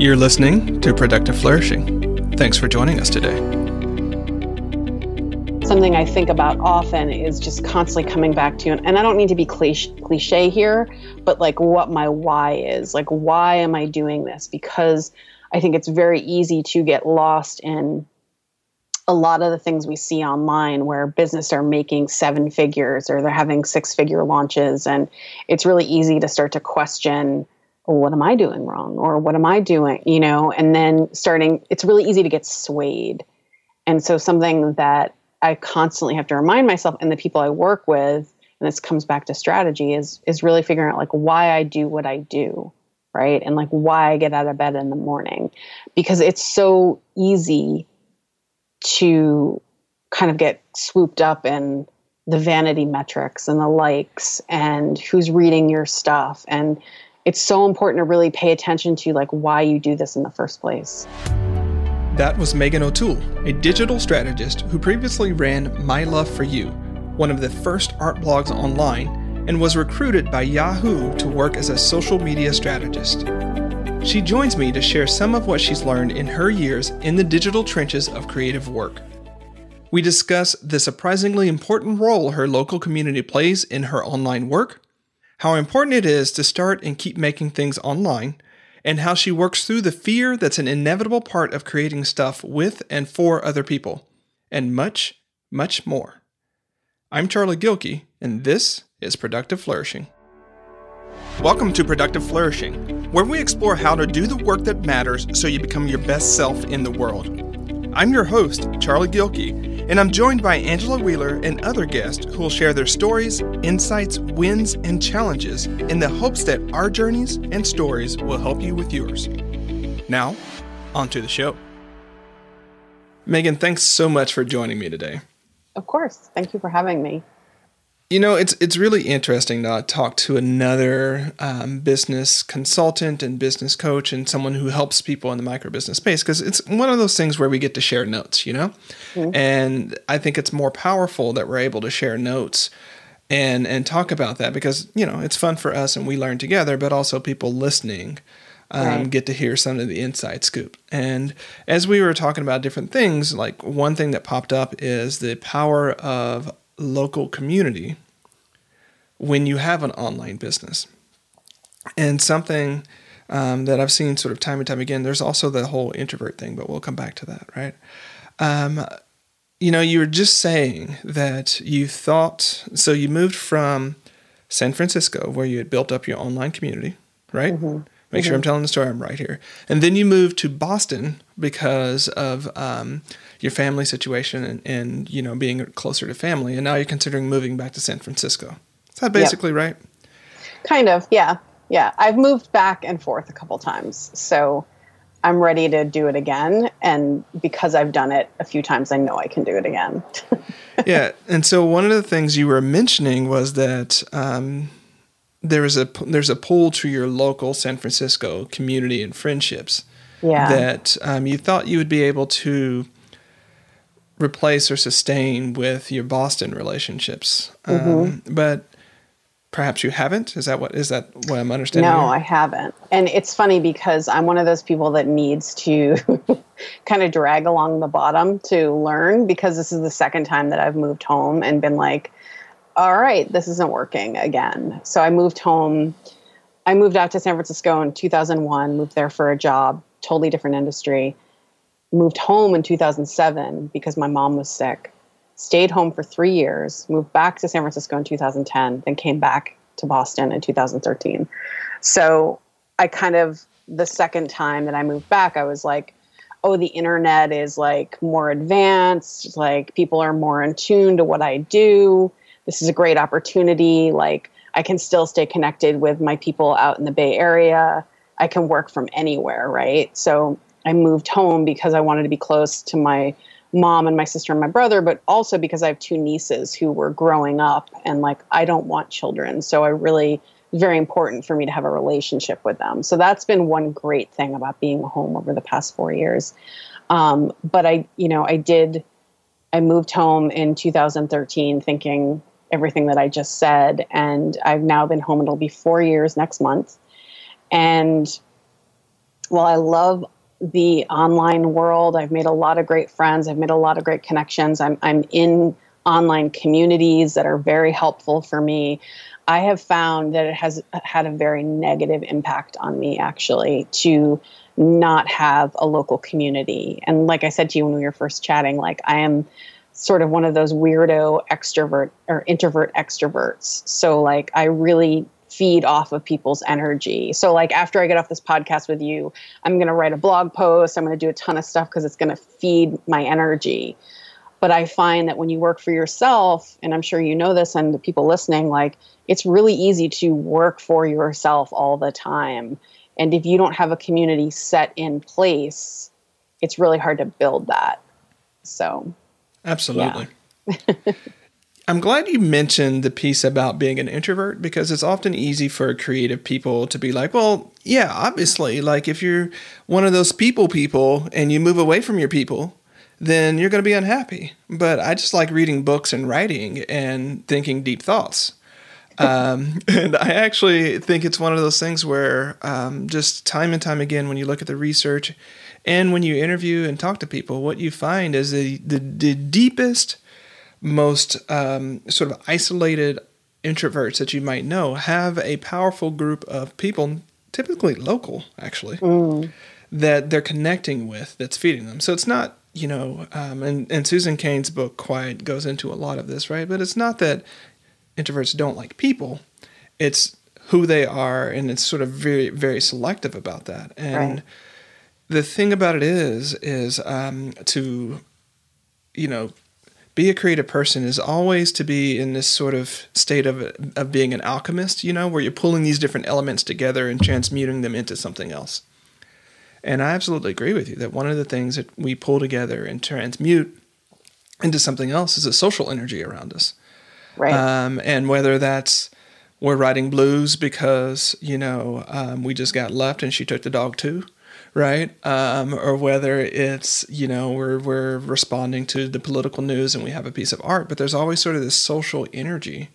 You're listening to Productive Flourishing. Thanks for joining us today. Something I think about often is just constantly coming back to, and I don't mean to be cliche here, but like what my why is. Like, why am I doing this? Because I think it's very easy to get lost in a lot of the things we see online where business are making seven figures or they're having six figure launches and it's really easy to start to question well, what am i doing wrong? Or what am i doing you know? And then starting it's really easy to get swayed. And so something that i constantly have to remind myself and the people i work with and this comes back to strategy is is really figuring out like why i do what i do right? And like why i get out of bed in the morning. Because it's so easy to kind of get swooped up in the vanity metrics and the likes and who's reading your stuff and it's so important to really pay attention to like why you do this in the first place. That was Meighan O'Toole, a digital strategist who previously ran My Love for You, one of the first art blogs online, and was recruited by Yahoo to work as a social media strategist. She joins me to share some of what she's learned in her years in the digital trenches of creative work. We discuss the surprisingly important role her local community plays in her online work, how important it is to start and keep making things online, and how she works through the fear that's an inevitable part of creating stuff with and for other people, and much, much more. I'm Charlie Gilkey, and this is Productive Flourishing. Welcome to Productive Flourishing, where we explore how to do the work that matters so you become your best self in the world. I'm your host, Charlie Gilkey, and I'm joined by Angela Wheeler and other guests who will share their stories, insights, wins, and challenges in the hopes that our journeys and stories will help you with yours. Now, on to the show. Meighan, thanks so much for joining me today. Of course. Thank you for having me. You know, it's it's really interesting to talk to another um, business consultant and business coach and someone who helps people in the micro business space because it's one of those things where we get to share notes, you know, mm-hmm. and I think it's more powerful that we're able to share notes and and talk about that because you know it's fun for us and we learn together, but also people listening. Um, right. get to hear some of the inside scoop. And as we were talking about different things, like one thing that popped up is the power of local community when you have an online business. And something um, that I've seen sort of time and time again, there's also the whole introvert thing, but we'll come back to that, right? Um, you know, you were just saying that you thought, so you moved from San Francisco, where you had built up your online community, right? Mm-hmm. Make mm-hmm. sure I'm telling the story I'm right here. And then you moved to Boston because of um, your family situation and, and, you know being closer to family. And now you're considering moving back to San Francisco. Is that basically yep. right? Kind of, yeah, yeah. I've moved back and forth a couple times, so I'm ready to do it again. And because I've done it a few times, I know I can do it again. yeah, and so one of the things you were mentioning was that. Um, there is a there's a pull to your local San Francisco community and friendships. Yeah. That um, you thought you would be able to replace or sustain with your Boston relationships, mm-hmm. um, but perhaps you haven't. Is that what is that what I'm understanding? No, here? I haven't. And it's funny because I'm one of those people that needs to kind of drag along the bottom to learn because this is the second time that I've moved home and been like all right, this isn't working again. So I moved home. I moved out to San Francisco in 2001, moved there for a job, totally different industry. Moved home in 2007 because my mom was sick. Stayed home for three years, moved back to San Francisco in 2010, then came back to Boston in 2013. So I kind of, the second time that I moved back, I was like, oh, the internet is like more advanced, like people are more in tune to what I do this is a great opportunity. Like, I can still stay connected with my people out in the Bay Area. I can work from anywhere, right? So I moved home because I wanted to be close to my mom and my sister and my brother, but also because I have two nieces who were growing up and like, I don't want children. So I really, very important for me to have a relationship with them. So that's been one great thing about being home over the past four years. Um, but I, you know, I did, I moved home in 2013 thinking, everything that I just said. And I've now been home, it'll be four years next month. And Well, I love the online world. I've made a lot of great friends. I've made a lot of great connections. I'm I'm in online communities that are very helpful for me. I have found that it has had a very negative impact on me actually to not have a local community. And like I said to you when we were first chatting, like I am sort of one of those weirdo extrovert or introvert extroverts. So like I really feed off of people's energy. So like after I get off this podcast with you, I'm going to write a blog post, I'm going to do a ton of stuff because it's going to feed my energy. But I find that when you work for yourself, and I'm sure you know this and the people listening, like it's really easy to work for yourself all the time. And if you don't have a community set in place, it's really hard to build that. So, absolutely. Yeah. I'm glad you mentioned the piece about being an introvert because it's often easy for creative people to be like, well, yeah, obviously, like if you're one of those people people and you move away from your people, then you're going to be unhappy. But I just like reading books and writing and thinking deep thoughts. Um, and I actually think it's one of those things where um, just time and time again, when you look at the research and when you interview and talk to people, what you find is the, the, the deepest most um, sort of isolated introverts that you might know have a powerful group of people, typically local, actually, mm. that they're connecting with that's feeding them. So it's not, you know, um, and, and Susan Cain's book, Quiet, goes into a lot of this, right? But it's not that introverts don't like people, it's who they are, and it's sort of very, very selective about that. And right. the thing about it is, is um, to, you know, be a creative person is always to be in this sort of state of of being an alchemist, you know, where you're pulling these different elements together and transmuting them into something else. And I absolutely agree with you that one of the things that we pull together and transmute into something else is a social energy around us. Right. Um, and whether that's we're writing blues because you know um, we just got left and she took the dog too right? Um, or whether it's you know we're we're responding to the political news and we have a piece of art, but there's always sort of this social energy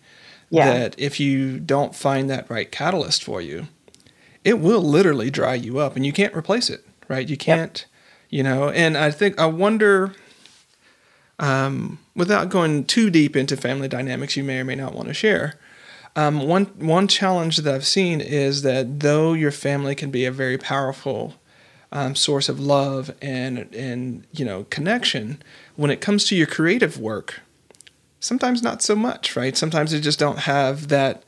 yeah. that if you don't find that right catalyst for you, it will literally dry you up, and you can't replace it, right? You can't, yep. you know. And I think I wonder. Um, without going too deep into family dynamics, you may or may not want to share. Um, one one challenge that I've seen is that though your family can be a very powerful um, source of love and and you know connection when it comes to your creative work sometimes not so much right? Sometimes they just don't have that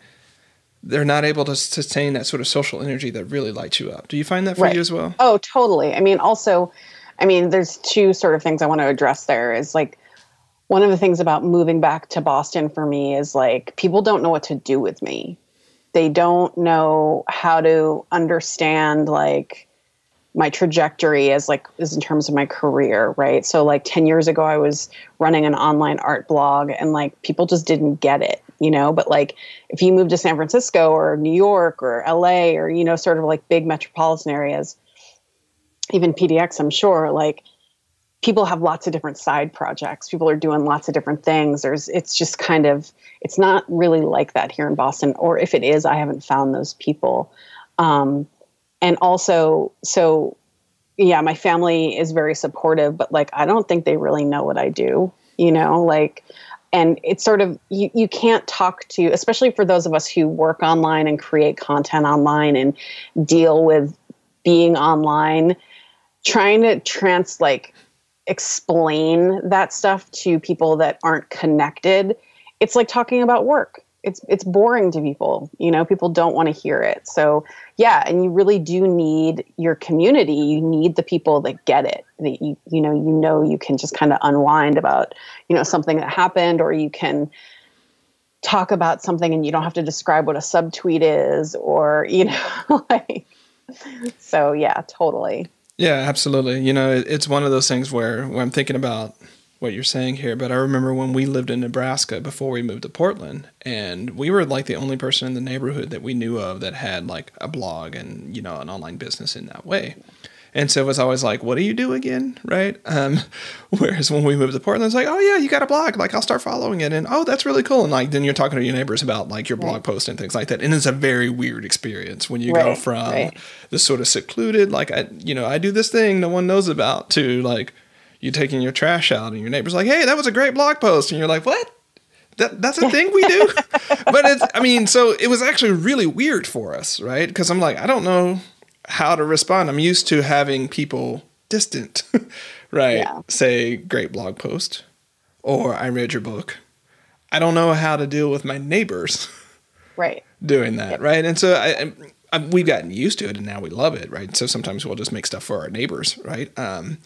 they're not able to sustain that sort of social energy that really lights you up. Do you find that for right. you as well? Oh totally. I mean also i mean there's two sort of things i want to address there is like one of the things about moving back to boston for me is like people don't know what to do with me. They don't know how to understand like my trajectory as like is in terms of my career right? So like 10 years ago i was running an online art blog and like people just didn't get it you know? But like if you move to san francisco or new york or la or you know sort of like big metropolitan areas even pdx i'm sure like people have lots of different side projects. People are doing lots of different things. There's it's just kind of it's not really like that here in boston or if it is i haven't found those people. Um, and also so yeah my family is very supportive but like i don't think they really know what i do you know like and it's sort of you, you can't talk to especially for those of us who work online and create content online and deal with being online trying to trans like explain that stuff to people that aren't connected it's like talking about work it's it's boring to people you know people don't want to hear it. So yeah and you really do need your community. You need the people that get it that you you know you know you can just kind of unwind about you know something that happened or you can talk about something and you don't have to describe what a subtweet is or you know like so yeah totally. Yeah absolutely. You know it's one of those things where, where i'm thinking about what you're saying here, but I remember when we lived in Nebraska before we moved to Portland, and we were like the only person in the neighborhood that we knew of that had like a blog and you know an online business in that way. And so it was always like, what do you do again? Right. Um, whereas when we moved to Portland, it's like, oh, yeah, you got a blog. Like, I'll start following it. And oh, that's really cool. And like, then you're talking to your neighbors about like your blog post and things like that. And it's a very weird experience when you right. go from right. the sort of secluded, like, I, you know, I do this thing no one knows about to like you taking your trash out and your neighbor's like, hey, that was a great blog post. And you're like, what? That, that's a thing we do but it's i mean so it was actually really weird for us right because i'm like i don't know how to respond. I'm used to having people distant, right? Yeah. Say, great blog post, or I read your book. I don't know how to deal with my neighbors, right? Doing that, yep. right? And so I, I, we've gotten used to it, and now we love it, right? So sometimes we'll just make stuff for our neighbors, right? Um,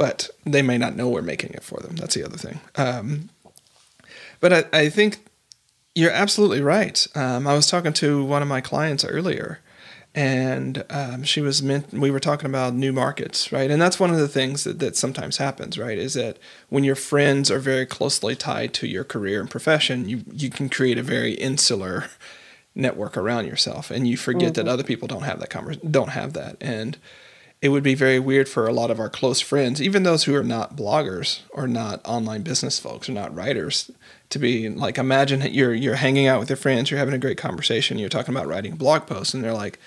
but they may not know we're making it for them. That's the other thing. Um, but I, I, think you're absolutely right. Um, I was talking to one of my clients earlier and um, she was meant we were talking about new markets right and that's one of the things that, that sometimes happens right is that when your friends are very closely tied to your career and profession you you can create a very insular network around yourself and you forget mm-hmm. that other people don't have that convers- don't have that and it would be very weird for a lot of our close friends even those who are not bloggers or not online business folks or not writers to be like imagine you're you're hanging out with your friends you're having a great conversation you're talking about writing a blog post and they're like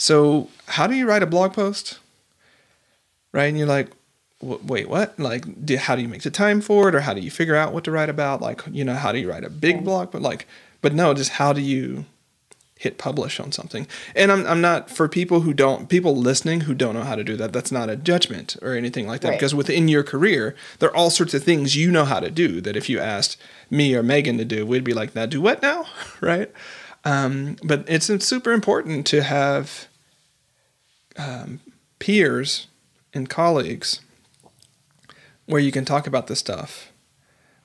so, how do you write a blog post? Right? And you're like, wait, what? Like, do, how do you make the time for it? Or how do you figure out what to write about? Like, you know, how do you write a big blog? But like, but no, just how do you hit publish on something? And I'm, I'm not, for people who don't, people listening who don't know how to do that, that's not a judgment or anything like that. Right. Because within your career, there are all sorts of things you know how to do that if you asked me or Meighan to do, we'd be like, now do what now? right? Um, but it's, it's super important to have um, peers and colleagues where you can talk about this stuff.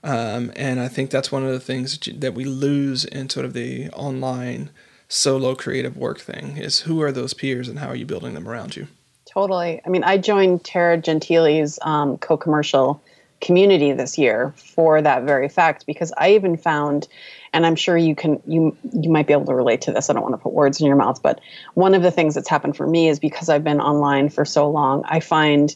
Um, and I think that's one of the things that, you, that we lose in sort of the online solo creative work thing is who are those peers and how are you building them around you? Totally. I mean, I joined Tara Gentile's um, CoCommercial community this year for that very fact because I even found and I'm sure you can you you might be able to relate to this. I don't want to put words in your mouth, but one of the things that's happened for me is because I've been online for so long, I find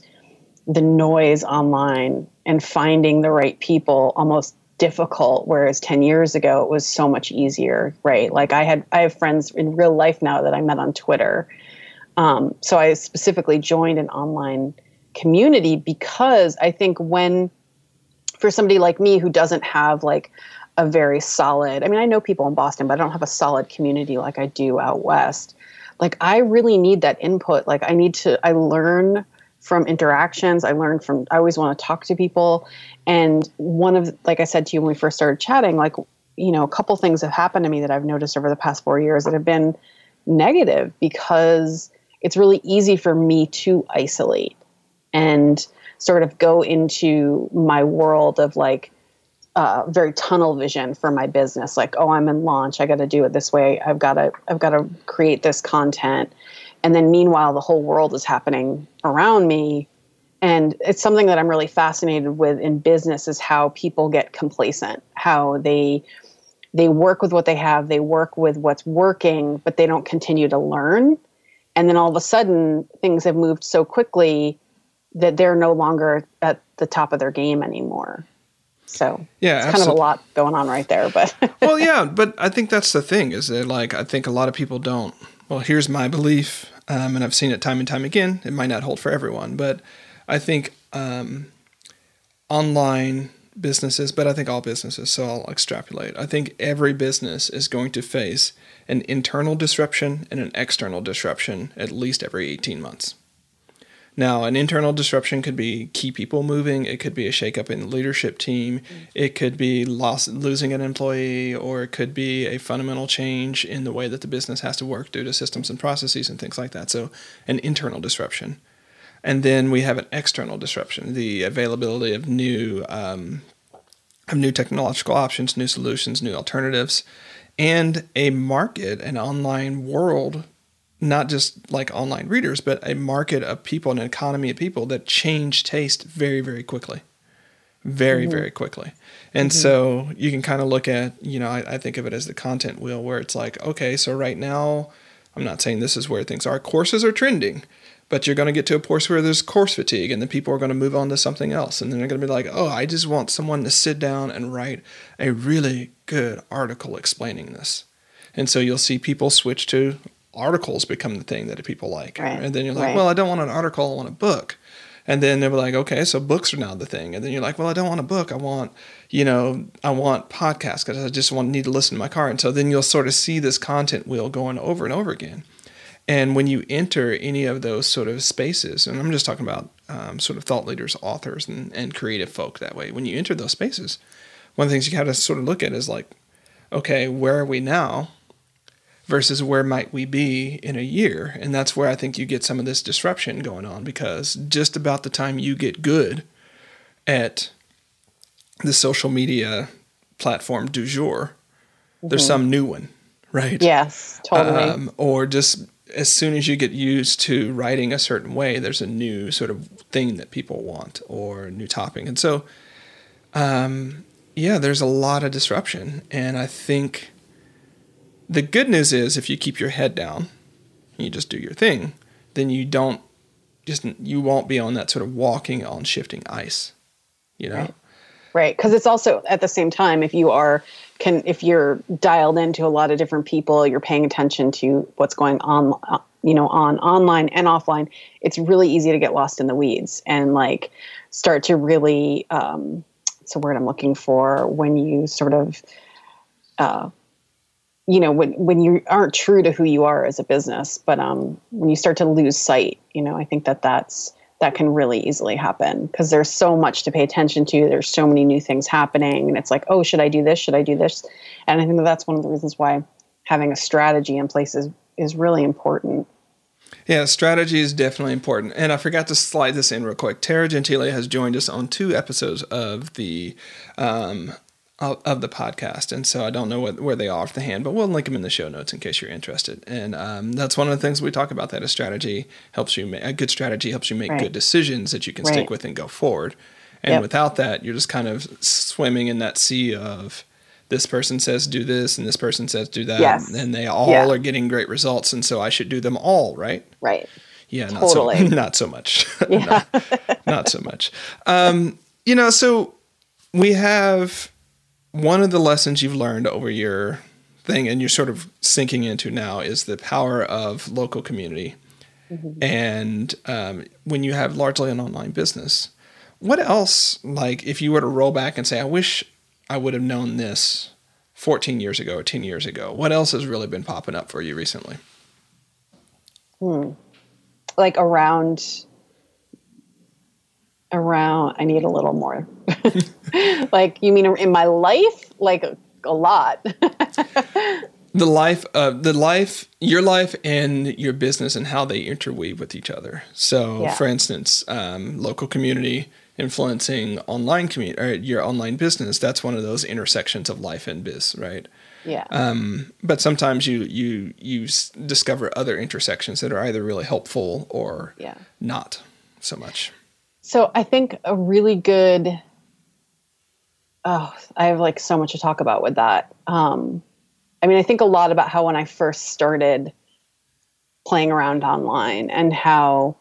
the noise online and finding the right people almost difficult whereas 10 years ago it was so much easier right? Like i had i have friends in real life now that i met on twitter. Um, so i specifically joined an online community because i think when for somebody like me who doesn't have like a very solid i mean i know people in boston but i don't have a solid community like i do out west. Like i really need that input. Like i need to i learn from interactions. I learned from i always want to talk to people. And one of like i said to you when we first started chatting like you know a couple things have happened to me that i've noticed over the past four years that have been negative because it's really easy for me to isolate and sort of go into my world of like uh, very tunnel vision for my business. Like oh i'm in launch. I got to do it this way. I've got to i've got to create this content and then meanwhile the whole world is happening around me and it's something that i'm really fascinated with in business is how people get complacent how they they work with what they have they work with what's working but they don't continue to learn and then all of a sudden things have moved so quickly that they're no longer at the top of their game anymore so yeah, it's absolutely. kind of a lot going on right there. But well, yeah, but I think that's the thing is that like I think a lot of people don't. Well, here's my belief, um, and I've seen it time and time again. It might not hold for everyone, but I think um, online businesses, but I think all businesses. So I'll extrapolate. I think every business is going to face an internal disruption and an external disruption at least every 18 months. Now, an internal disruption could be key people moving. It could be a shakeup in the leadership team. Mm-hmm. It could be loss, losing an employee, or it could be a fundamental change in the way that the business has to work due to systems and processes and things like that. So, an internal disruption. And then we have an external disruption, the availability of new um, of new technological options, new solutions, new alternatives, and a market, an online world not just like online readers, but a market of people, an economy of people that change taste very, very quickly. Very, mm-hmm. very quickly. And mm-hmm. so you can kind of look at, you know, I, I think of it as the content wheel where it's like, okay, so right now, I'm not saying this is where things are. Courses are trending, but you're going to get to a point where there's course fatigue and then people are going to move on to something else and then they're going to be like oh i just want someone to sit down and write a really good article explaining this and so you'll see people switch to articles become the thing that people like. Right. and then you're like Right. well i don't want an article i want a book. And then they were like okay so books are now the thing. And then you're like well i don't want a book i want you know i want podcasts because i just want need to listen to my car. And so then you'll sort of see this content wheel going over and over again. And when you enter any of those sort of spaces, and I'm just talking about um, sort of thought leaders, authors, and, and creative folk that way, when you enter those spaces, one of the things you have to sort of look at is like, okay, where are we now versus where might we be in a year? And that's where I think you get some of this disruption going on because just about the time you get good at the social media platform du jour, there's some new one, right? Yes, totally. Um, or just as soon as you get used to writing a certain way, there's a new sort of thing that people want or new topping. And so, um, yeah, there's a lot of disruption. And I think the good news is if you keep your head down, you just do your thing, then you don't just, you won't be on that sort of walking on shifting ice, you know? Right. right because it's also at the same time if you are can if you're dialed into a lot of different people you're paying attention to what's going on uh, you know on online and offline it's really easy to get lost in the weeds and like start to really um it's a word i'm looking for when you sort of uh you know when when you aren't true to who you are as a business but um when you start to lose sight you know i think that that's that can really easily happen because there's so much to pay attention to there's so many new things happening and it's like oh should i do this should i do this and i think that that's one of the reasons why having a strategy in place is is really important Yeah, strategy is definitely important. And I forgot to slide this in real quick. Tara Gentile has joined us on two episodes of the um, of, of the podcast, and so I don't know what, where they are off the hand, but we'll link them in the show notes in case you're interested. And um, that's one of the things we talk about. That a strategy helps you make a good strategy helps you make Right. good decisions that you can stick with and go forward. And Yep. without that, you're just kind of swimming in that sea of this person says do this and this person says do that, Yes. and they all Yeah. are getting great results, and so I should do them all, right? right Yeah, not Totally. so not so much. No, not so much. Um, you know, so we have one of the lessons you've learned over your thing and you're sort of sinking into now is the power of local community. And um, when you have largely an online business, what else, like if you were to roll back and say, I wish I would have known this 14 years ago or 10 years ago, what else has really been popping up for you recently? Hmm. like around around i need a little more. Like you mean in my life? Like a, a lot. The life of the life your life and your business and how they interweave with each other. So Yeah. for instance um, local community influencing online community or your online business that's one of those intersections of life and biz right? Yeah. Um, but sometimes you you you s- discover other intersections that are either really helpful or yeah. not so much So I think a really good. Oh, I have like so much to talk about with that. Um, I mean, I think a lot about how when I first started playing around online and how,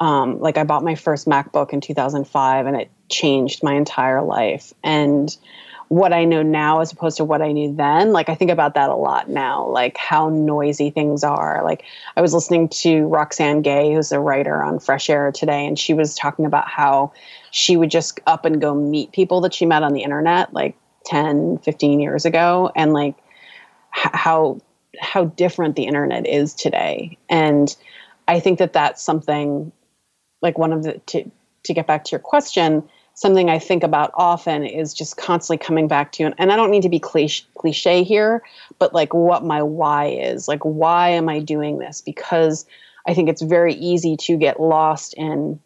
um, like, I bought my first MacBook in 2005 and it changed my entire life. And what I know now as opposed to what I knew then, like, I think about that a lot now, like how noisy things are. Like, I was listening to Roxane Gay, who's a writer on Fresh Air today, and she was talking about how she would just up and go meet people that she met on the internet like 10, 15 years ago, and like how how different the internet is today. And I think that that's something like one of the to to get back to your question, something I think about often is just constantly coming back to, and, and I don't mean to be cliche, cliche here, but like what my why is. Like, why am I doing this? Because I think it's very easy to get lost in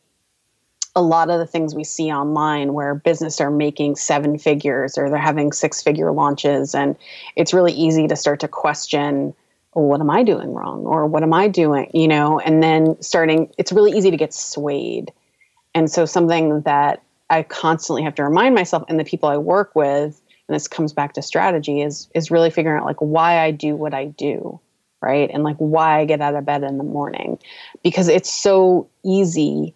a lot of the things we see online where business are making seven figures or they're having six figure launches. And it's really easy to start to question, well, what am I doing wrong? Or what am I doing? You know, and then starting, it's really easy to get swayed. And so something that I constantly have to remind myself and the people I work with, and this comes back to strategy, is is really figuring out like why I do what I do. right? And like why I get out of bed in the morning. Because it's so easy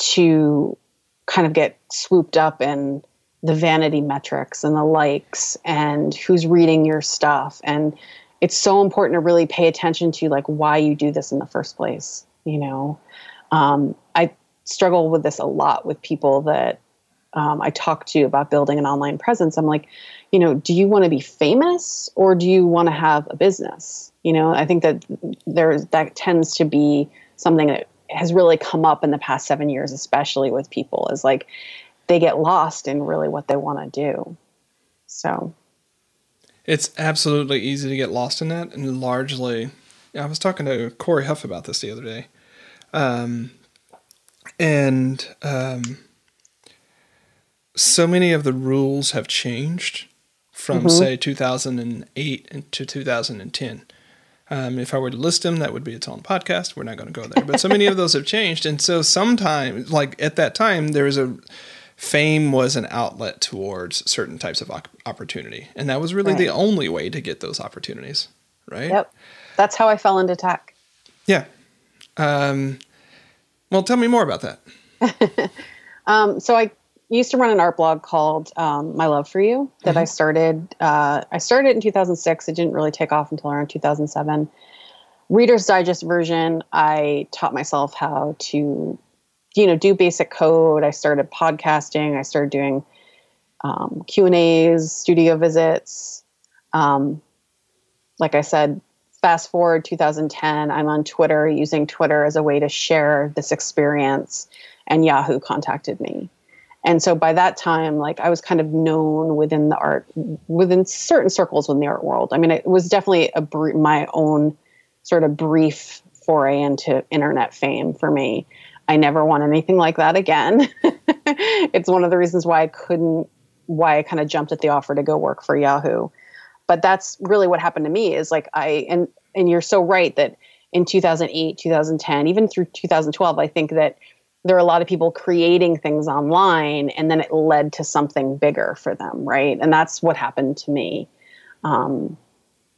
to kind of get swooped up in the vanity metrics and the likes and who's reading your stuff and it's so important to really pay attention to like why you do this in the first place you know um, i struggle with this a lot with people that um, i talk to about building an online presence. I'm like you know do you want to be famous or do you want to have a business? You know i think that there's that tends to be something that has really come up in the past seven years especially with people is like they get lost in really what they want to do. So. It's absolutely easy to get lost in that, and largely, I was talking to Corey Huff about this the other day, um, and um, so many of the rules have changed from mm-hmm. say 2008 to 2010. Um, if I were to list them, that would be its own podcast. We're not going to go there, but so many of those have changed, and so sometimes, like at that time, there was a fame was an outlet towards certain types of opportunity. And that was really right. the only way to get those opportunities, right? Yep. That's how I fell into tech. Yeah. Um, well, tell me more about that. um, so I used to run an art blog called um, My Love for You that mm-hmm. I started. Uh, I started in 2006. It didn't really take off until around 2007. Reader's Digest version, I taught myself how to you know do basic code i started podcasting i started doing um, q and a's studio visits um, like i said fast forward 2010 i'm on twitter using twitter as a way to share this experience and yahoo contacted me and so by that time like i was kind of known within the art within certain circles within the art world i mean it was definitely a br- my own sort of brief foray into internet fame for me I never want anything like that again. it's one of the reasons why I couldn't, why I kind of jumped at the offer to go work for Yahoo. But that's really what happened to me is like I, and, and you're so right that in 2008, 2010, even through 2012, I think that there are a lot of people creating things online and then it led to something bigger for them, right? And that's what happened to me. Um,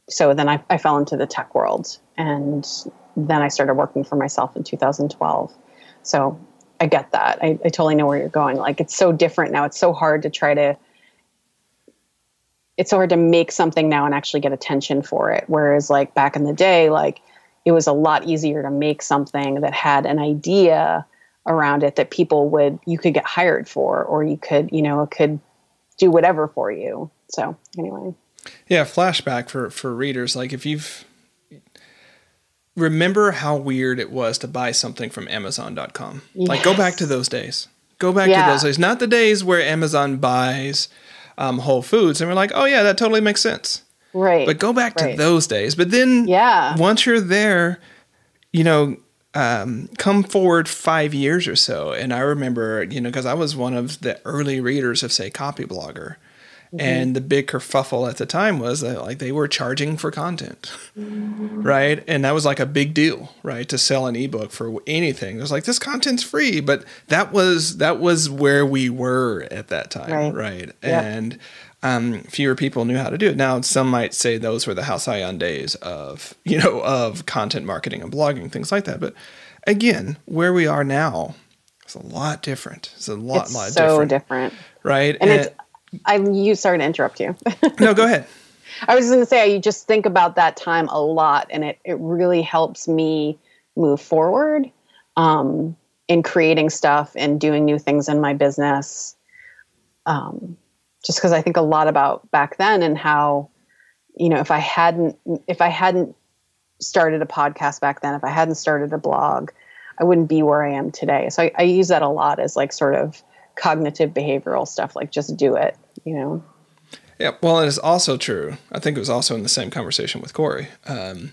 so then I, I fell into the tech world and then I started working for myself in 2012. So I get that. I, I totally know where you're going. Like it's so different now. It's so hard to try to it's so hard to make something now and actually get attention for it. Whereas like back in the day, like it was a lot easier to make something that had an idea around it that people would you could get hired for or you could, you know, could do whatever for you. So anyway. Yeah, flashback for for readers. Like if you've remember how weird it was to buy something from Amazon.com. Yes. Like, go back to those days. Go back yeah. to those days. Not the days where Amazon buys um, Whole Foods and we're like, oh, yeah, that totally makes sense. Right. But go back right. to those days. But then, yeah. once you're there, you know, um, come forward five years or so. And I remember, you know, because I was one of the early readers of, say, Copyblogger. Mm-hmm. And the big kerfuffle at the time was that like they were charging for content, mm-hmm. right? And that was like a big deal, right? To sell an ebook for anything, it was like this content's free, but that was that was where we were at that time, right? right? Yep. And um, fewer people knew how to do it. Now, some might say those were the Halcyon days of you know of content marketing and blogging, things like that. But again, where we are now, it's a lot different. It's a lot, it's lot so different, different. right? And, and it's I you sorry to interrupt you. no, go ahead. I was going to say you just think about that time a lot, and it it really helps me move forward um, in creating stuff and doing new things in my business. Um, just because I think a lot about back then and how, you know, if I hadn't if I hadn't started a podcast back then, if I hadn't started a blog, I wouldn't be where I am today. So I, I use that a lot as like sort of cognitive behavioral stuff like just do it you know yeah well it is also true i think it was also in the same conversation with corey um,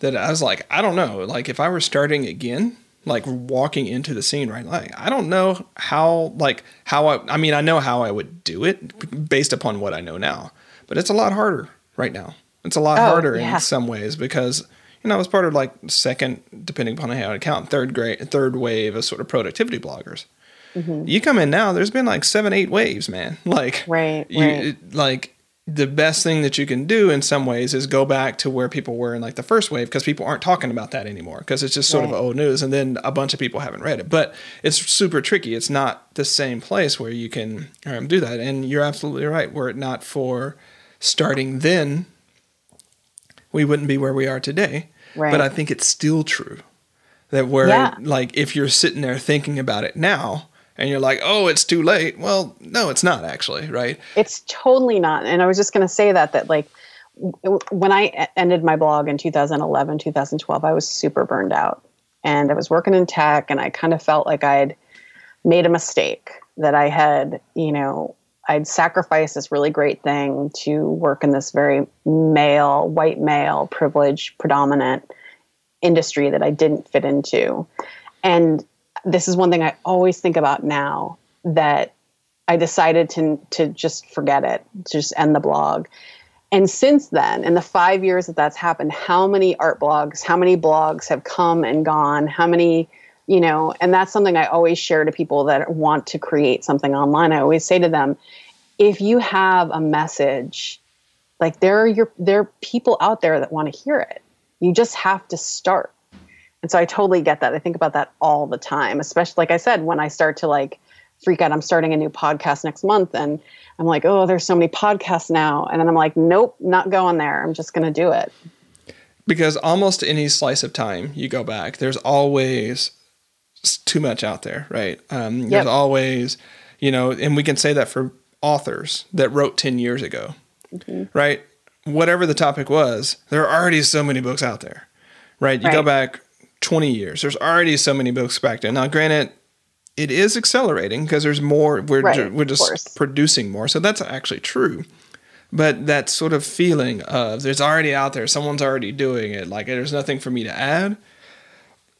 that i was like i don't know like if i were starting again like walking into the scene right like i don't know how like how i i mean i know how i would do it based upon what i know now but it's a lot harder right now it's a lot oh, harder yeah. in some ways because you know, I was part of like second, depending upon how I count, third grade, third wave of sort of productivity bloggers. Mm-hmm. You come in now, there's been like seven, eight waves, man. Like, right, you, right. like the best thing that you can do in some ways is go back to where people were in like the first wave because people aren't talking about that anymore because it's just sort right. of old news and then a bunch of people haven't read it but it's super tricky it's not the same place where you can um, do that and you're absolutely right were it not for starting then we wouldn't be where we are today right. but i think it's still true that where yeah. like if you're sitting there thinking about it now and you're like, oh, it's too late. Well, no, it's not actually, right? It's totally not. And I was just going to say that, that like when I ended my blog in 2011, 2012, I was super burned out and I was working in tech and I kind of felt like I'd made a mistake that I had, you know, I'd sacrificed this really great thing to work in this very male, white male, privileged, predominant industry that I didn't fit into. And this is one thing I always think about now that I decided to to just forget it, to just end the blog. And since then, in the five years that that's happened, how many art blogs, how many blogs have come and gone? How many, you know? And that's something I always share to people that want to create something online. I always say to them, if you have a message, like there are your there are people out there that want to hear it. You just have to start and so I totally get that. I think about that all the time, especially like I said, when I start to like freak out, I'm starting a new podcast next month and I'm like, oh, there's so many podcasts now. And then I'm like, nope, not going there. I'm just going to do it. Because almost any slice of time you go back, there's always too much out there, right? Um, there's yep. always, you know, and we can say that for authors that wrote 10 years ago, mm-hmm. right? Whatever the topic was, there are already so many books out there, right? You right. go back 20 years. There's already so many books back then. Now, granted, it is accelerating because there's more. We're right, we're just producing more, so that's actually true. But that sort of feeling of there's already out there, someone's already doing it. Like there's nothing for me to add.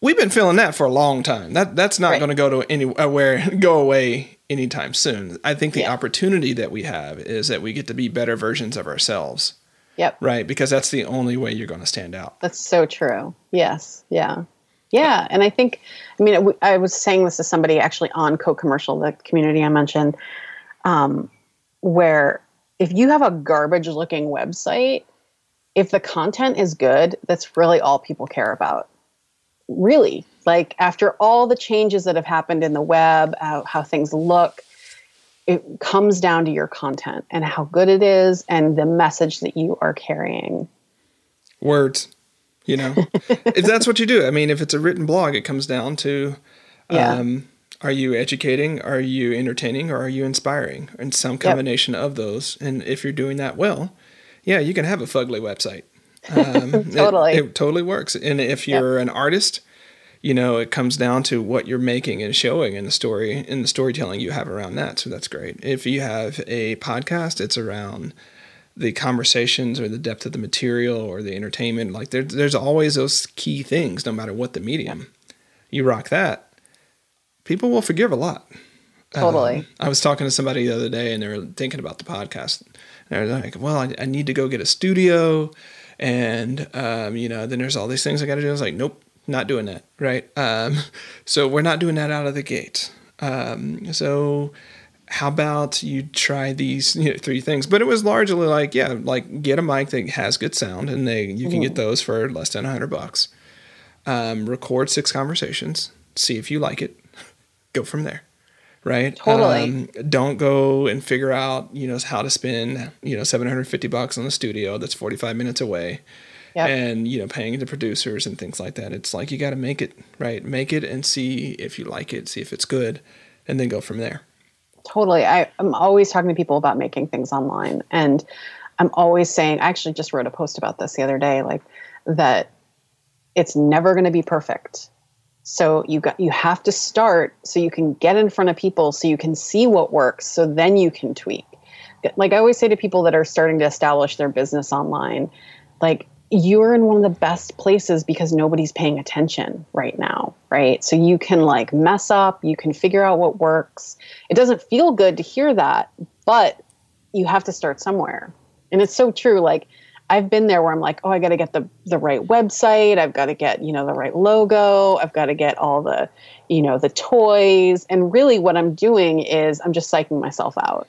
We've been feeling that for a long time. That that's not right. going to go to anywhere, go away anytime soon. I think the yeah. opportunity that we have is that we get to be better versions of ourselves Yep. Right. Because that's the only way you're going to stand out. That's so true. Yes. Yeah. Yeah. And I think, I mean, I was saying this to somebody actually on CoCommercial, the community I mentioned, um, where if you have a garbage looking website, if the content is good, that's really all people care about. Really. Like after all the changes that have happened in the web, how, how things look, it comes down to your content and how good it is and the message that you are carrying. Words, you know, if that's what you do. I mean, if it's a written blog, it comes down to yeah. um, are you educating, are you entertaining, or are you inspiring? And some combination yep. of those. And if you're doing that well, yeah, you can have a fugly website. Um, totally. It, it, totally works. And if you're yep. an artist, you know, it comes down to what you're making and showing in the story in the storytelling you have around that. So that's great. If you have a podcast, it's around the conversations or the depth of the material or the entertainment. Like there, there's always those key things, no matter what the medium. You rock that, people will forgive a lot. Totally. Um, I was talking to somebody the other day and they were thinking about the podcast. And they're like, well, I, I need to go get a studio. And, um, you know, then there's all these things I got to do. I was like, nope, not doing that, right? Um, so we're not doing that out of the gate. Um, so how about you try these you know, three things? But it was largely like, yeah, like get a mic that has good sound, and they you can get mm-hmm. those for less than a hundred bucks. Um, record six conversations, see if you like it, go from there right? Totally. Um, don't go and figure out, you know, how to spend, you know, 750 bucks on the studio that's 45 minutes away yep. and you know paying the producers and things like that. It's like you got to make it right? Make it and see if you like it see if it's good and then go from there. Totally. I, i'm always talking to people about making things online and i'm always saying i actually just wrote a post about this the other day like that it's never going to be perfect. So you got you have to start so you can get in front of people so you can see what works so then you can tweak. Like i always say to people that are starting to establish their business online like you're in one of the best places because nobody's paying attention right now, right? So you can like mess up, you can figure out what works. It doesn't feel good to hear that, but you have to start somewhere. And it's so true like I've been there where I'm like, "Oh, I got to get the the right website, I've got to get, you know, the right logo, I've got to get all the, you know, the toys." And really what I'm doing is I'm just psyching myself out.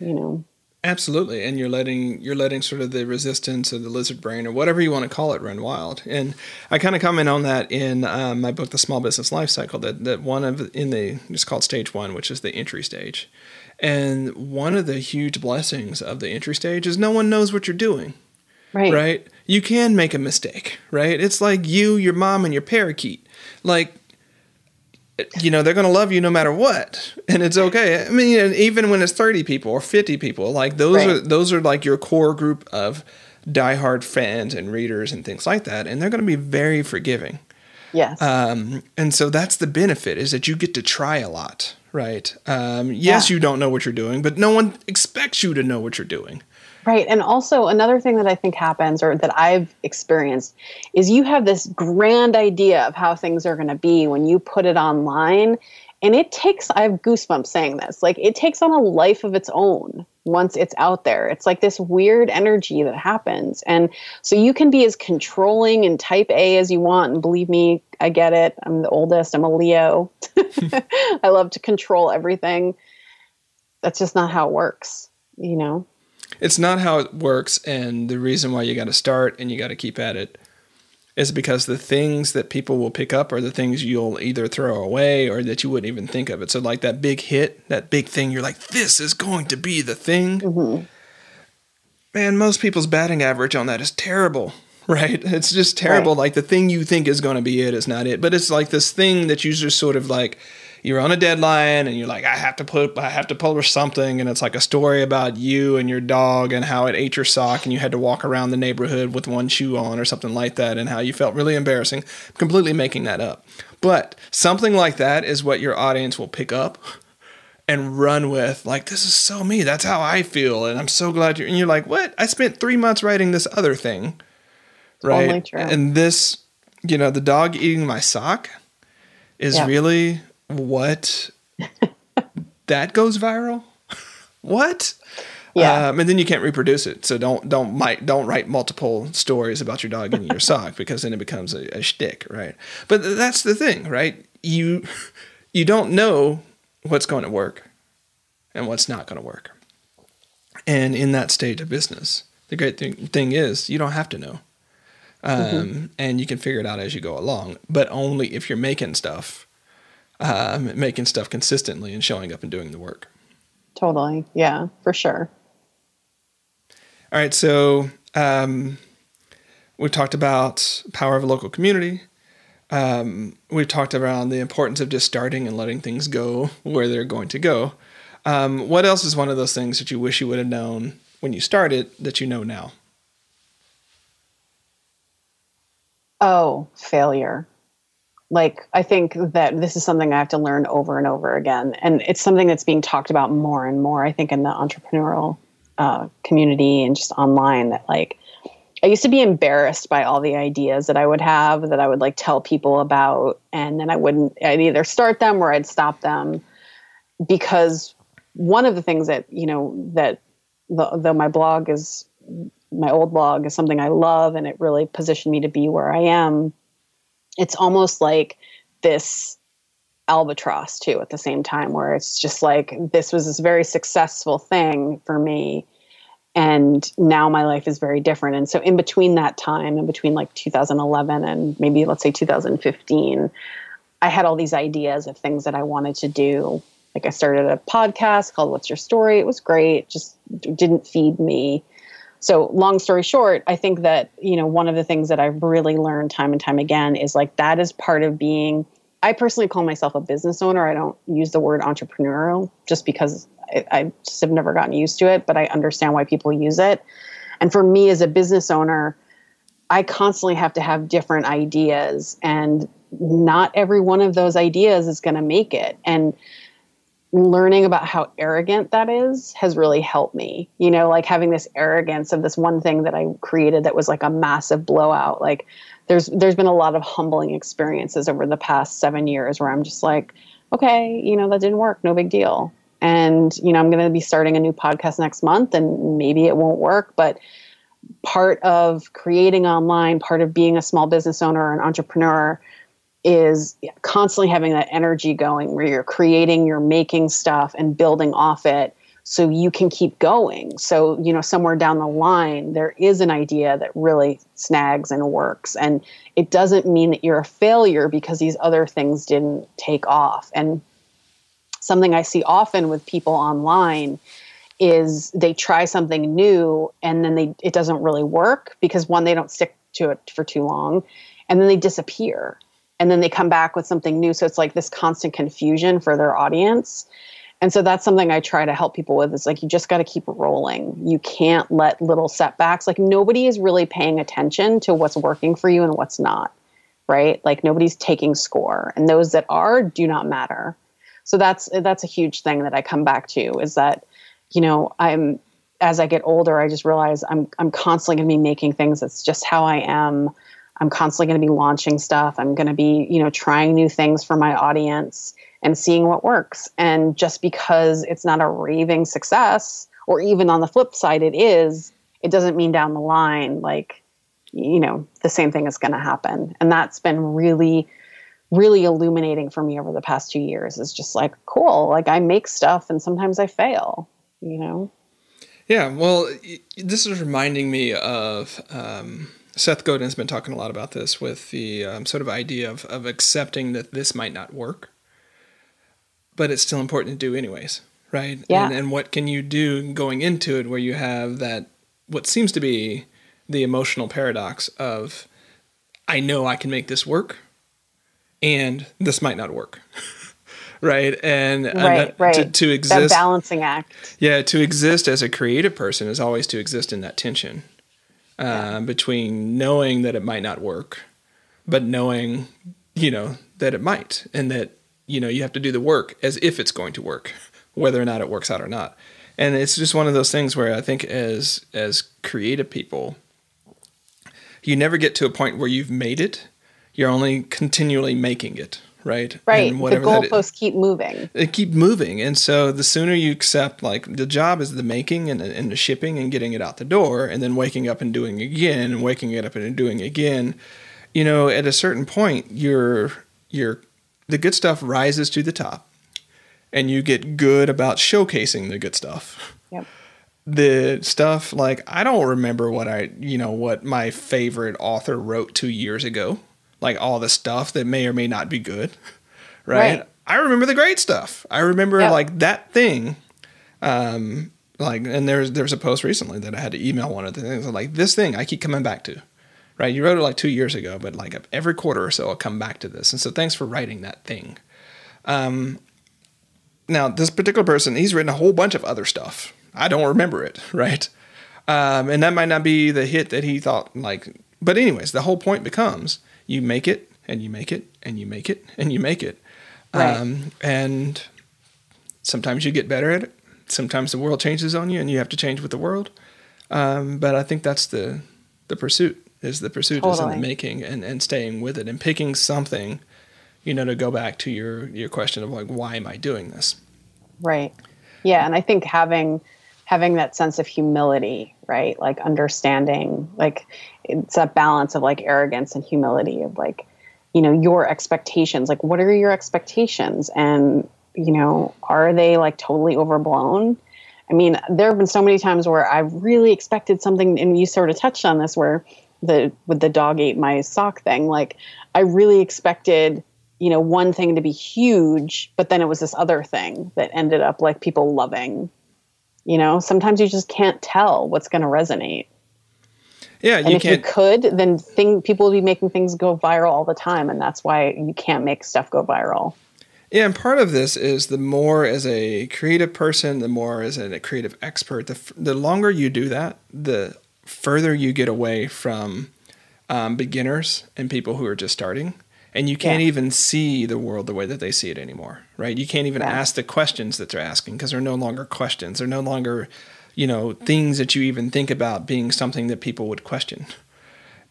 You know Absolutely, and you're letting you're letting sort of the resistance or the lizard brain or whatever you want to call it run wild. And I kind of comment on that in um, my book, The Small Business Life Cycle. That that one of in the it's called stage one, which is the entry stage. And one of the huge blessings of the entry stage is no one knows what you're doing. Right. Right. You can make a mistake. Right. It's like you, your mom, and your parakeet. Like you know they're going to love you no matter what and it's okay. I mean even when it's 30 people or 50 people like those right. are those are like your core group of diehard fans and readers and things like that and they're going to be very forgiving. Yes. Um, and so that's the benefit is that you get to try a lot right? Um, yes yeah. you don't know what you're doing but no one expects you to know what you're doing Right. And also, another thing that I think happens or that I've experienced is you have this grand idea of how things are going to be when you put it online. And it takes, I have goosebumps saying this, like it takes on a life of its own once it's out there. It's like this weird energy that happens. And so you can be as controlling and type A as you want. And believe me, I get it. I'm the oldest, I'm a Leo. I love to control everything. That's just not how it works, you know? It's not how it works, and the reason why you got to start and you got to keep at it is because the things that people will pick up are the things you'll either throw away or that you wouldn't even think of it. So, like that big hit, that big thing, you're like, this is going to be the thing. Mm-hmm. Man, most people's batting average on that is terrible, right? It's just terrible. Right. Like the thing you think is going to be it is not it, but it's like this thing that you just sort of like you're on a deadline and you're like, I have to put, I have to publish something, and it's like a story about you and your dog and how it ate your sock and you had to walk around the neighborhood with one shoe on or something like that, and how you felt really embarrassing. completely making that up, but something like that is what your audience will pick up and run with. Like, this is so me. That's how I feel, and I'm so glad you're. And you're like, what? I spent three months writing this other thing, right? And this, you know, the dog eating my sock is yeah. really what? that goes viral? what? Yeah. Um, and then you can't reproduce it. So don't don't might don't write multiple stories about your dog in your sock because then it becomes a, a shtick, right? But that's the thing, right? You you don't know what's going to work and what's not going to work. And in that stage of business, the great thing, thing is you don't have to know. Um, mm-hmm. And you can figure it out as you go along, but only if you're making stuff um, making stuff consistently and showing up and doing the work. Totally. Yeah, for sure. All right. So um, we talked about power of a local community. Um, we've talked around the importance of just starting and letting things go where they're going to go. Um, what else is one of those things that you wish you would have known when you started that you know now? Oh, failure like i think that this is something i have to learn over and over again. And it's something that's being talked about more and more i think in the entrepreneurial uh, community and just online that like i used to be embarrassed by all the ideas that i would have that i would like tell people about. And then i wouldn't i'd either start them or i'd stop them because one of the things that you know that though my blog is my old blog is something i love and it really positioned me to be where i am it's almost like this albatross too at the same time where it's just like this was this very successful thing for me and now my life is very different. And so in between that time in between like 2011 and maybe let's say 2015 i had all these ideas of things that i wanted to do. Like i started a podcast called what's your story? It was great. Just didn't feed me so long story short i think that you know one of the things that i've really learned time and time again is like that is part of being i personally call myself a business owner. I don't use the word entrepreneurial just because I, I just have never gotten used to it but i understand why people use it. And for me as a business owner i constantly have to have different ideas and not every one of those ideas is going to make it. And learning about how arrogant that is has really helped me. You know, like having this arrogance of this one thing that I created that was like a massive blowout. Like there's there's been a lot of humbling experiences over the past 7 years where I'm just like, okay, you know, that didn't work, no big deal. And you know, I'm going to be starting a new podcast next month and maybe it won't work, but part of creating online, part of being a small business owner or an entrepreneur is constantly having that energy going where you're creating, you're making stuff and building off it so you can keep going. So, you know, somewhere down the line, there is an idea that really snags and works. And it doesn't mean that you're a failure because these other things didn't take off. And something I see often with people online is they try something new and then they it doesn't really work because one they don't stick to it for too long and then they disappear and then they come back with something new so it's like this constant confusion for their audience and so that's something I try to help people with is like you just got to keep rolling. You can't let little setbacks like nobody is really paying attention to what's working for you and what's not. Right? Like nobody's taking score and those that are do not matter. So that's that's a huge thing that I come back to is that you know, I'm as I get older, I just realize I'm I'm constantly going to be making things that's just how I am. I'm constantly going to be launching stuff. I'm going to be, you know, trying new things for my audience and seeing what works. And just because it's not a raving success, or even on the flip side, it is, it doesn't mean down the line, like, you know, the same thing is going to happen. And that's been really, really illuminating for me over the past two years is just like, cool, like I make stuff and sometimes I fail, you know? Yeah, well, this is reminding me of um, Seth Godin's been talking a lot about this with the um, sort of idea of, of accepting that this might not work but it's still important to do anyways, right? Yeah. And, and what can you do going into it where you have that what seems to be the emotional paradox of I know I can make this work and this might not work. right and right, right. To, to exist that balancing act yeah to exist as a creative person is always to exist in that tension uh, yeah. between knowing that it might not work but knowing you know that it might and that you know you have to do the work as if it's going to work whether or not it works out or not. And it's just one of those things where i think as as creative people you never get to a point where you've made it. You're only continually making it right right the goalposts keep moving they keep moving and so the sooner you accept like the job is the making and, and the shipping and getting it out the door and then waking up and doing again and waking it up and doing again you know at a certain point you're you're the good stuff rises to the top and you get good about showcasing the good stuff. Yep. The stuff like I don't remember what I, you know, what my favorite author wrote 2 years ago, like all the stuff that may or may not be good, right? right. I remember the great stuff. I remember yep. like that thing um like and there's there's a post recently that I had to email one of the things like this thing I keep coming back to right? You wrote it like two years ago, but like every quarter or so, I'll come back to this. And so thanks for writing that thing. Um, now, this particular person, he's written a whole bunch of other stuff. I don't remember it, right? Um, and that might not be the hit that he thought like. But anyways, the whole point becomes you make it and you make it and you make it and you make it. Right. Um, and sometimes you get better at it. Sometimes the world changes on you and you have to change with the world. Um, but I think that's the the pursuit is the pursuit totally. is in the making and, and staying with it and picking something, you know, to go back to your your question of like why am I doing this? Right. Yeah, and I think having having that sense of humility, right? Like understanding, like it's that balance of like arrogance and humility of like, you know, your expectations. Like, what are your expectations? And, you know, are they like totally overblown? I mean, there have been so many times where I really expected something, and you sort of touched on this, where the with the dog ate my sock thing like i really expected you know one thing to be huge but then it was this other thing that ended up like people loving you know sometimes you just can't tell what's going to resonate yeah and if can't... you could then thing people would be making things go viral all the time and that's why you can't make stuff go viral yeah, and part of this is the more as a creative person, the more as a creative expert, the, the longer you do that, the further you get away from um, beginners and people who are just starting and you can't yeah. even see the world the way that they see it anymore right you can't even yeah. ask the questions that they're asking because they're no longer questions they're no longer you know things that you even think about being something that people would question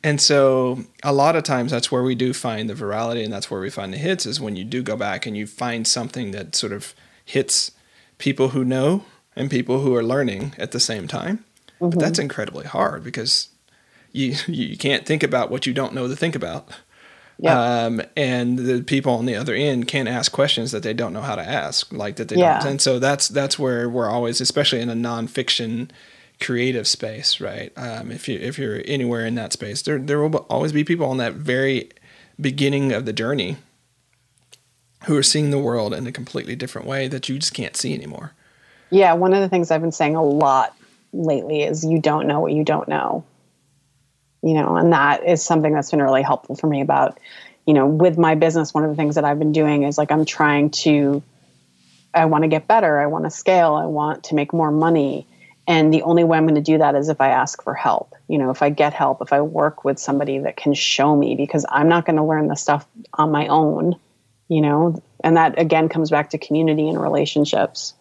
and so a lot of times that's where we do find the virality and that's where we find the hits is when you do go back and you find something that sort of hits people who know and people who are learning at the same time Mm-hmm. But that's incredibly hard because you you can't think about what you don't know to think about. Yeah. Um, and the people on the other end can't ask questions that they don't know how to ask, like that they yeah. don't. And so that's that's where we're always, especially in a nonfiction creative space, right? Um, if you if you're anywhere in that space, there there will always be people on that very beginning of the journey who are seeing the world in a completely different way that you just can't see anymore. Yeah, one of the things I've been saying a lot lately is you don't know what you don't know. You know, and that is something that's been really helpful for me about, you know, with my business, one of the things that I've been doing is like I'm trying to I want to get better, I want to scale, I want to make more money. And the only way I'm going to do that is if I ask for help. You know, if I get help, if I work with somebody that can show me, because I'm not going to learn the stuff on my own, you know, and that again comes back to community and relationships.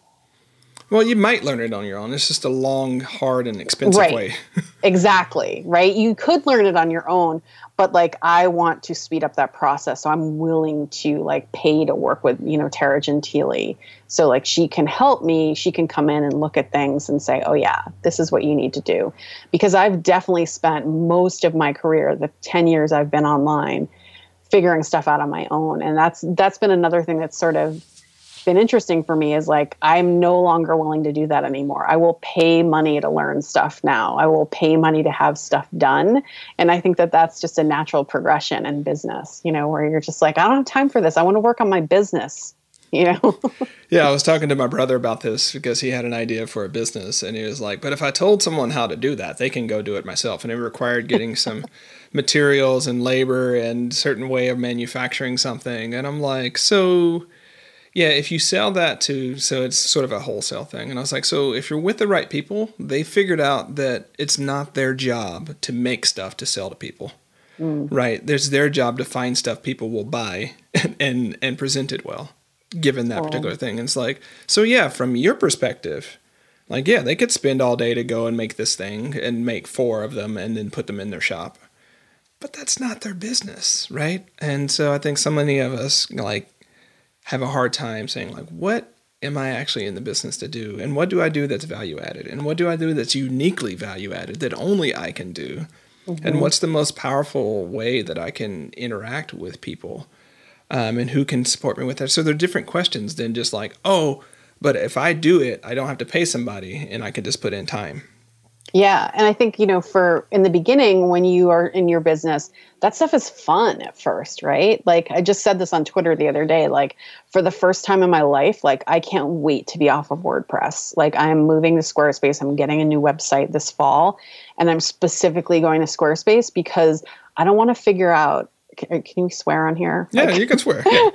Well, you might learn it on your own. It's just a long, hard, and expensive right. way. exactly. Right. You could learn it on your own, but like I want to speed up that process. So I'm willing to like pay to work with, you know, Tara Gentile. So like she can help me. She can come in and look at things and say, oh, yeah, this is what you need to do. Because I've definitely spent most of my career, the 10 years I've been online, figuring stuff out on my own. And that's that's been another thing that's sort of been interesting for me is like I'm no longer willing to do that anymore. I will pay money to learn stuff now. I will pay money to have stuff done, and I think that that's just a natural progression in business. You know, where you're just like, I don't have time for this. I want to work on my business. You know. yeah, I was talking to my brother about this because he had an idea for a business, and he was like, "But if I told someone how to do that, they can go do it myself." And it required getting some materials and labor and certain way of manufacturing something. And I'm like, so yeah, if you sell that to, so it's sort of a wholesale thing. And I was like, so if you're with the right people, they figured out that it's not their job to make stuff to sell to people. Mm. Right? There's their job to find stuff people will buy and and, and present it well, given that oh. particular thing. And it's like, so yeah, from your perspective, like yeah, they could spend all day to go and make this thing and make four of them and then put them in their shop. But that's not their business, right? And so I think so many of us like have a hard time saying like what am I actually in the business to do? And what do I do that's value added? And what do I do that's uniquely value added that only I can do? Mm-hmm. and what's the most powerful way that I can interact with people um, and who can support me with that? So they're different questions than just like oh but if I do it I don't have to pay somebody and I can just put in time yeah. And I think, you know, for in the beginning, when you are in your business, that stuff is fun at first, right? Like I just said this on Twitter the other day. Like for the first time in my life, like I can't wait to be off of WordPress. Like I'm moving to Squarespace. I'm getting a new website this fall. And I'm specifically going to Squarespace because I don't want to figure out can, uh, can you swear on here? Yeah, like, you can swear. Yeah.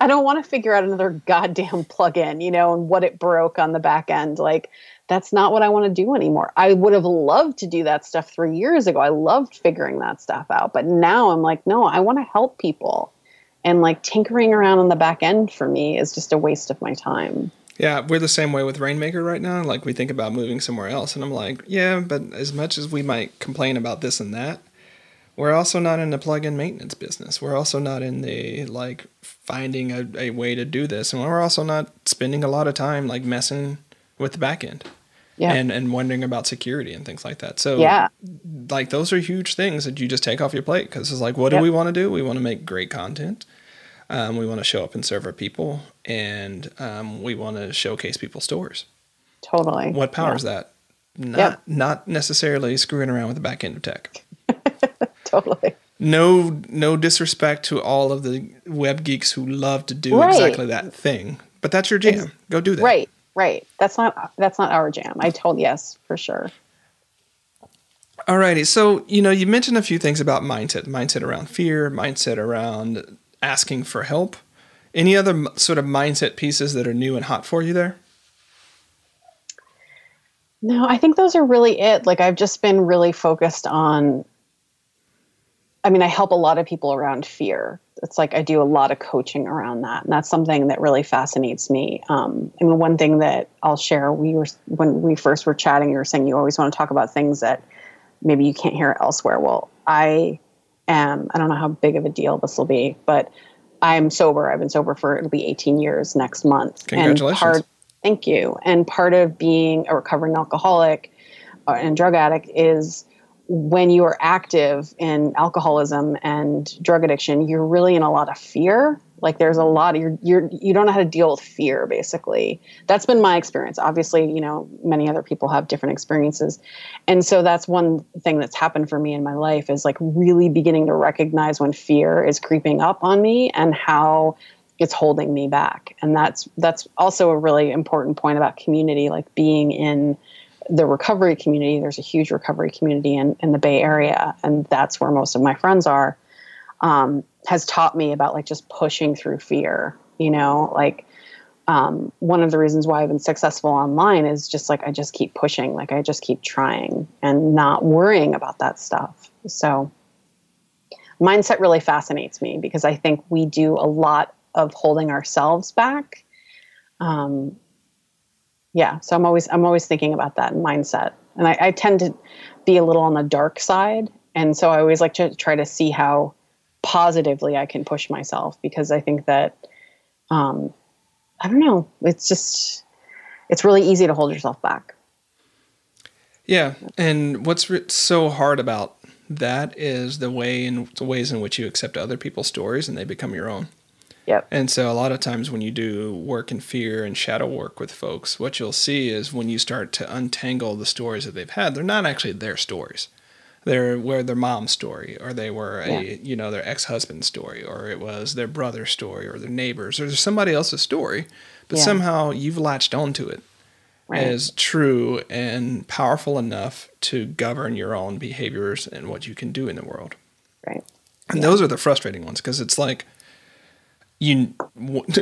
I don't want to figure out another goddamn plugin, you know, and what it broke on the back end. Like that's not what I want to do anymore. I would have loved to do that stuff three years ago. I loved figuring that stuff out. But now I'm like, no, I want to help people. And like tinkering around on the back end for me is just a waste of my time. Yeah, we're the same way with Rainmaker right now. Like we think about moving somewhere else. And I'm like, yeah, but as much as we might complain about this and that, we're also not in the plug-in maintenance business. We're also not in the like finding a, a way to do this. And we're also not spending a lot of time like messing with the back end yeah. and and wondering about security and things like that. So yeah, like those are huge things that you just take off your plate because it's like, what yep. do we want to do? We want to make great content. Um, we want to show up and serve our people, and um, we want to showcase people's stores. Totally. What powers yeah. that? Not yep. not necessarily screwing around with the back end of tech. totally. No, no disrespect to all of the web geeks who love to do right. exactly that thing, but that's your jam. Go do that. Right right. That's not that's not our jam. I told yes for sure. Alrighty, so you know you mentioned a few things about mindset, mindset around fear, mindset around asking for help. Any other sort of mindset pieces that are new and hot for you there? No, I think those are really it. Like I've just been really focused on I mean, I help a lot of people around fear it's like I do a lot of coaching around that, and that's something that really fascinates me. Um, I mean, one thing that I'll share: we were when we first were chatting, you were saying you always want to talk about things that maybe you can't hear elsewhere. Well, I am. I don't know how big of a deal this will be, but I'm sober. I've been sober for it'll be 18 years next month. Congratulations! And part, thank you. And part of being a recovering alcoholic uh, and drug addict is when you are active in alcoholism and drug addiction, you're really in a lot of fear. Like there's a lot of you're you're you don't know how to deal with fear basically. That's been my experience. Obviously, you know, many other people have different experiences. And so that's one thing that's happened for me in my life is like really beginning to recognize when fear is creeping up on me and how it's holding me back. And that's that's also a really important point about community like being in the recovery community, there's a huge recovery community in, in the Bay Area, and that's where most of my friends are, um, has taught me about like just pushing through fear. You know, like um, one of the reasons why I've been successful online is just like I just keep pushing, like I just keep trying and not worrying about that stuff. So, mindset really fascinates me because I think we do a lot of holding ourselves back. Um, yeah. So i'm always i'm always thinking about that mindset. And I, I, tend to be a little on the dark side. And so i always like to try to see how positively i can push myself because i think that um, i don't know. It's just it's really easy to hold yourself back. Yeah. And what's so hard about that is the way in the ways in which you accept other people's stories and they become your own Yep. And so a lot of times when you do work in fear and shadow work with folks, what you'll see is when you start to untangle the stories that they've had, they're not actually their stories. They're where their mom's story, or they were a yeah. you know their ex husband's story, or it was their brother's story, or their neighbors, or somebody else's story. But yeah. somehow you've latched onto it right. as true and powerful enough to govern your own behaviors and what you can do in the world. Right. And yeah. those are the frustrating ones because it's like you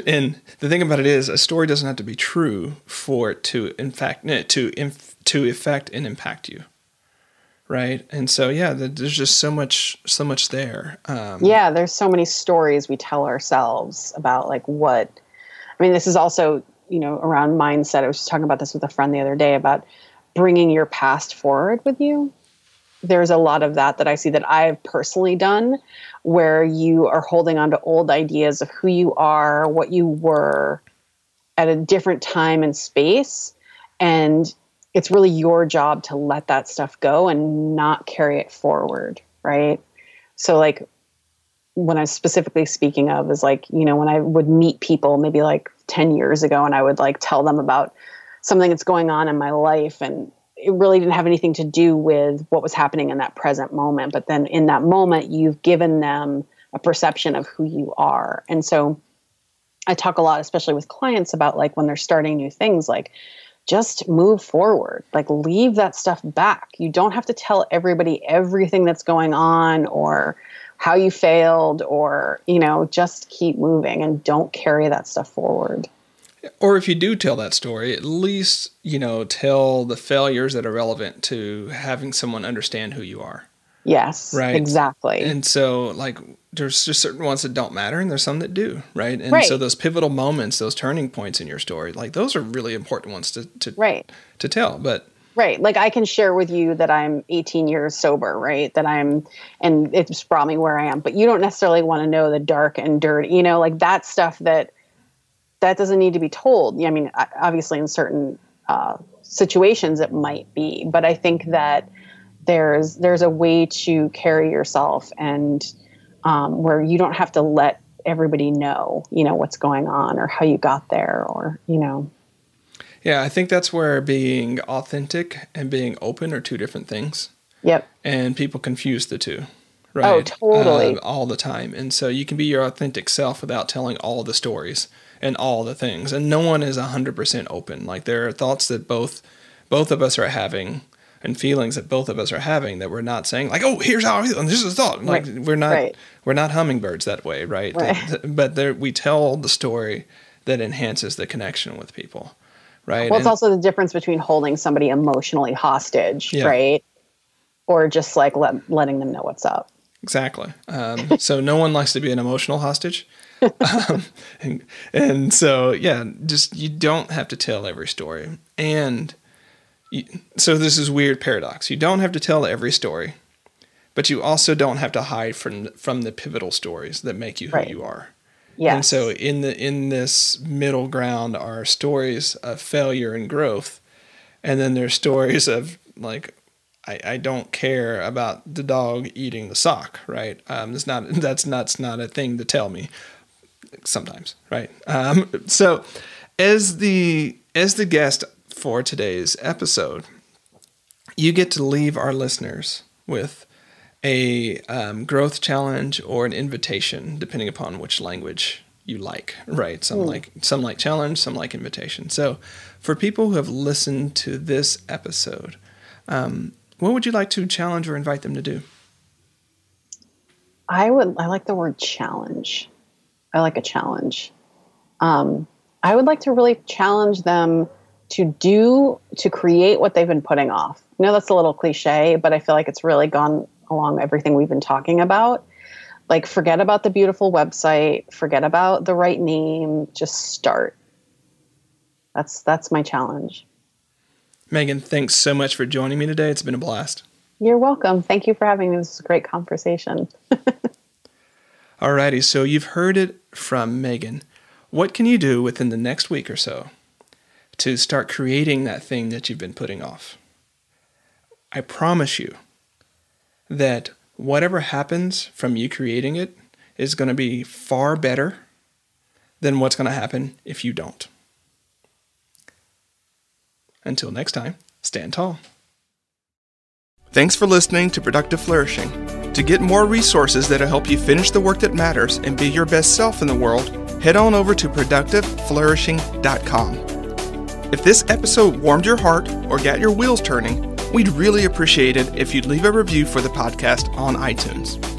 and the thing about it is a story doesn't have to be true for it to in fact to to affect and impact you right? And so yeah there's just so much so much there um, yeah there's so many stories we tell ourselves about like what i mean this is also you know around mindset. I was just talking about this with a friend the other day about bringing your past forward with you there's a lot of that that i see that i've personally done where you are holding on to old ideas of who you are, what you were at a different time and space. And it's really your job to let that stuff go and not carry it forward, right? So, like, when I'm specifically speaking of is like, you know, when I would meet people maybe like 10 years ago and I would like tell them about something that's going on in my life and it really didn't have anything to do with what was happening in that present moment. But then in that moment, you've given them a perception of who you are. And so I talk a lot, especially with clients, about like when they're starting new things, like just move forward, like leave that stuff back. You don't have to tell everybody everything that's going on or how you failed or, you know, just keep moving and don't carry that stuff forward. Or if you do tell that story, at least, you know, tell the failures that are relevant to having someone understand who you are. Yes. Right. Exactly. And so, like, there's just certain ones that don't matter, and there's some that do, right? And right. so, those pivotal moments, those turning points in your story, like, those are really important ones to to right to tell. But right, like, I can share with you that I'm 18 years sober, right? That I'm, and it's brought me where I am. But you don't necessarily want to know the dark and dirty, you know, like that stuff that that doesn't need to be told. I mean, obviously, in certain uh, situations, it might be, but I think that there's there's a way to carry yourself and um, where you don't have to let everybody know, you know, what's going on or how you got there, or you know. Yeah, I think that's where being authentic and being open are two different things. Yep. And people confuse the two. Oh, right? Oh, totally. Uh, all the time. And so you can be your authentic self without telling all the stories and all the things. And no one is 100% open. Like there are thoughts that both both of us are having and feelings that both of us are having that we're not saying like, "Oh, here's how I feel." And this is a thought. Like right. we're not right. we're not hummingbirds that way, right? right. But there, we tell the story that enhances the connection with people. Right? Well, it's and, also the difference between holding somebody emotionally hostage, yeah. right? Or just like let, letting them know what's up. Exactly. Um, so no one likes to be an emotional hostage. um, and, and, so, yeah, just you don't have to tell every story. And you, so this is weird paradox. You don't have to tell every story, but you also don't have to hide from from the pivotal stories that make you who right. you are. Yeah. And so in the in this middle ground are stories of failure and growth, and then there's stories of like I, I don't care about the dog eating the sock, right? Um, it's not that's not, that's not a thing to tell me. Sometimes, right? Um, so, as the as the guest for today's episode, you get to leave our listeners with a um, growth challenge or an invitation, depending upon which language you like. Right? Some mm. like some like challenge, some like invitation. So, for people who have listened to this episode, um, what would you like to challenge or invite them to do? I would. I like the word challenge. I like a challenge. Um, I would like to really challenge them to do to create what they've been putting off. I know that's a little cliche, but I feel like it's really gone along everything we've been talking about. Like, forget about the beautiful website, forget about the right name, just start. That's that's my challenge. Meighan, thanks so much for joining me today. It's been a blast. You're welcome. Thank you for having me. This was a great conversation. Alrighty, so you've heard it from Meighan. What can you do within the next week or so to start creating that thing that you've been putting off? I promise you that whatever happens from you creating it is going to be far better than what's going to happen if you don't. Until next time, stand tall. Thanks for listening to Productive Flourishing. To get more resources that'll help you finish the work that matters and be your best self in the world, head on over to productiveflourishing.com. If this episode warmed your heart or got your wheels turning, we'd really appreciate it if you'd leave a review for the podcast on iTunes.